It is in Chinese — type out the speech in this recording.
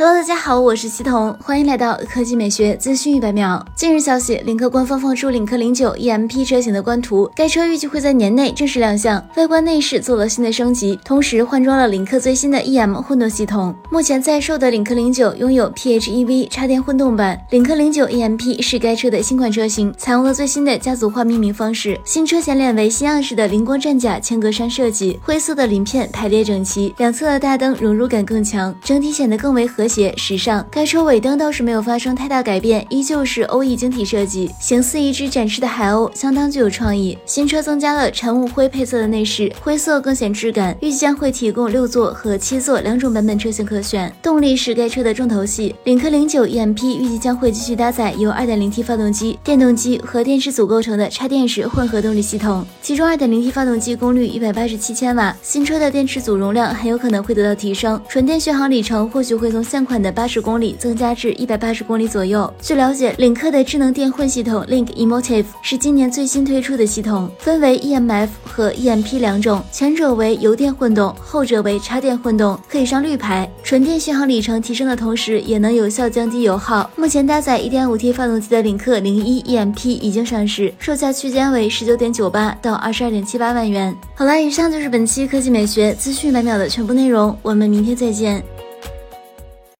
Hello，大家好，我是西彤，欢迎来到科技美学资讯一百秒。近日消息，领克官方放出领克零九 EMP 车型的官图，该车预计会在年内正式亮相，外观内饰做了新的升级，同时换装了领克最新的 EM 混动系统。目前在售的领克零九拥有 PHEV 插电混动版，领克零九 EMP 是该车的新款车型，采用了最新的家族化命名方式。新车前脸为新样式的灵光战甲前格栅设计，灰色的鳞片排列整齐，两侧的大灯融入感更强，整体显得更为和。且时尚，该车尾灯倒是没有发生太大改变，依旧是欧翼晶体设计，形似一只展翅的海鸥，相当具有创意。新车增加了产物灰配色的内饰，灰色更显质感。预计将会提供六座和七座两种版本车型可选。动力是该车的重头戏，领克零九 EMP 预计将会继续搭载由 2.0T 发动机、电动机和电池组构成的插电式混合动力系统，其中 2.0T 发动机功率一百八十七千瓦，新车的电池组容量很有可能会得到提升，纯电续航里程或许会从现款的八十公里增加至一百八十公里左右。据了解，领克的智能电混系统 Link Emotive 是今年最新推出的系统，分为 EMF 和 EMP 两种，前者为油电混动，后者为插电混动，可以上绿牌。纯电续航里程提升的同时，也能有效降低油耗。目前搭载 1.5T 发动机的领克零一 EMP 已经上市，售价区间为十九点九八到二十二点七八万元。好了，以上就是本期科技美学资讯百秒的全部内容，我们明天再见。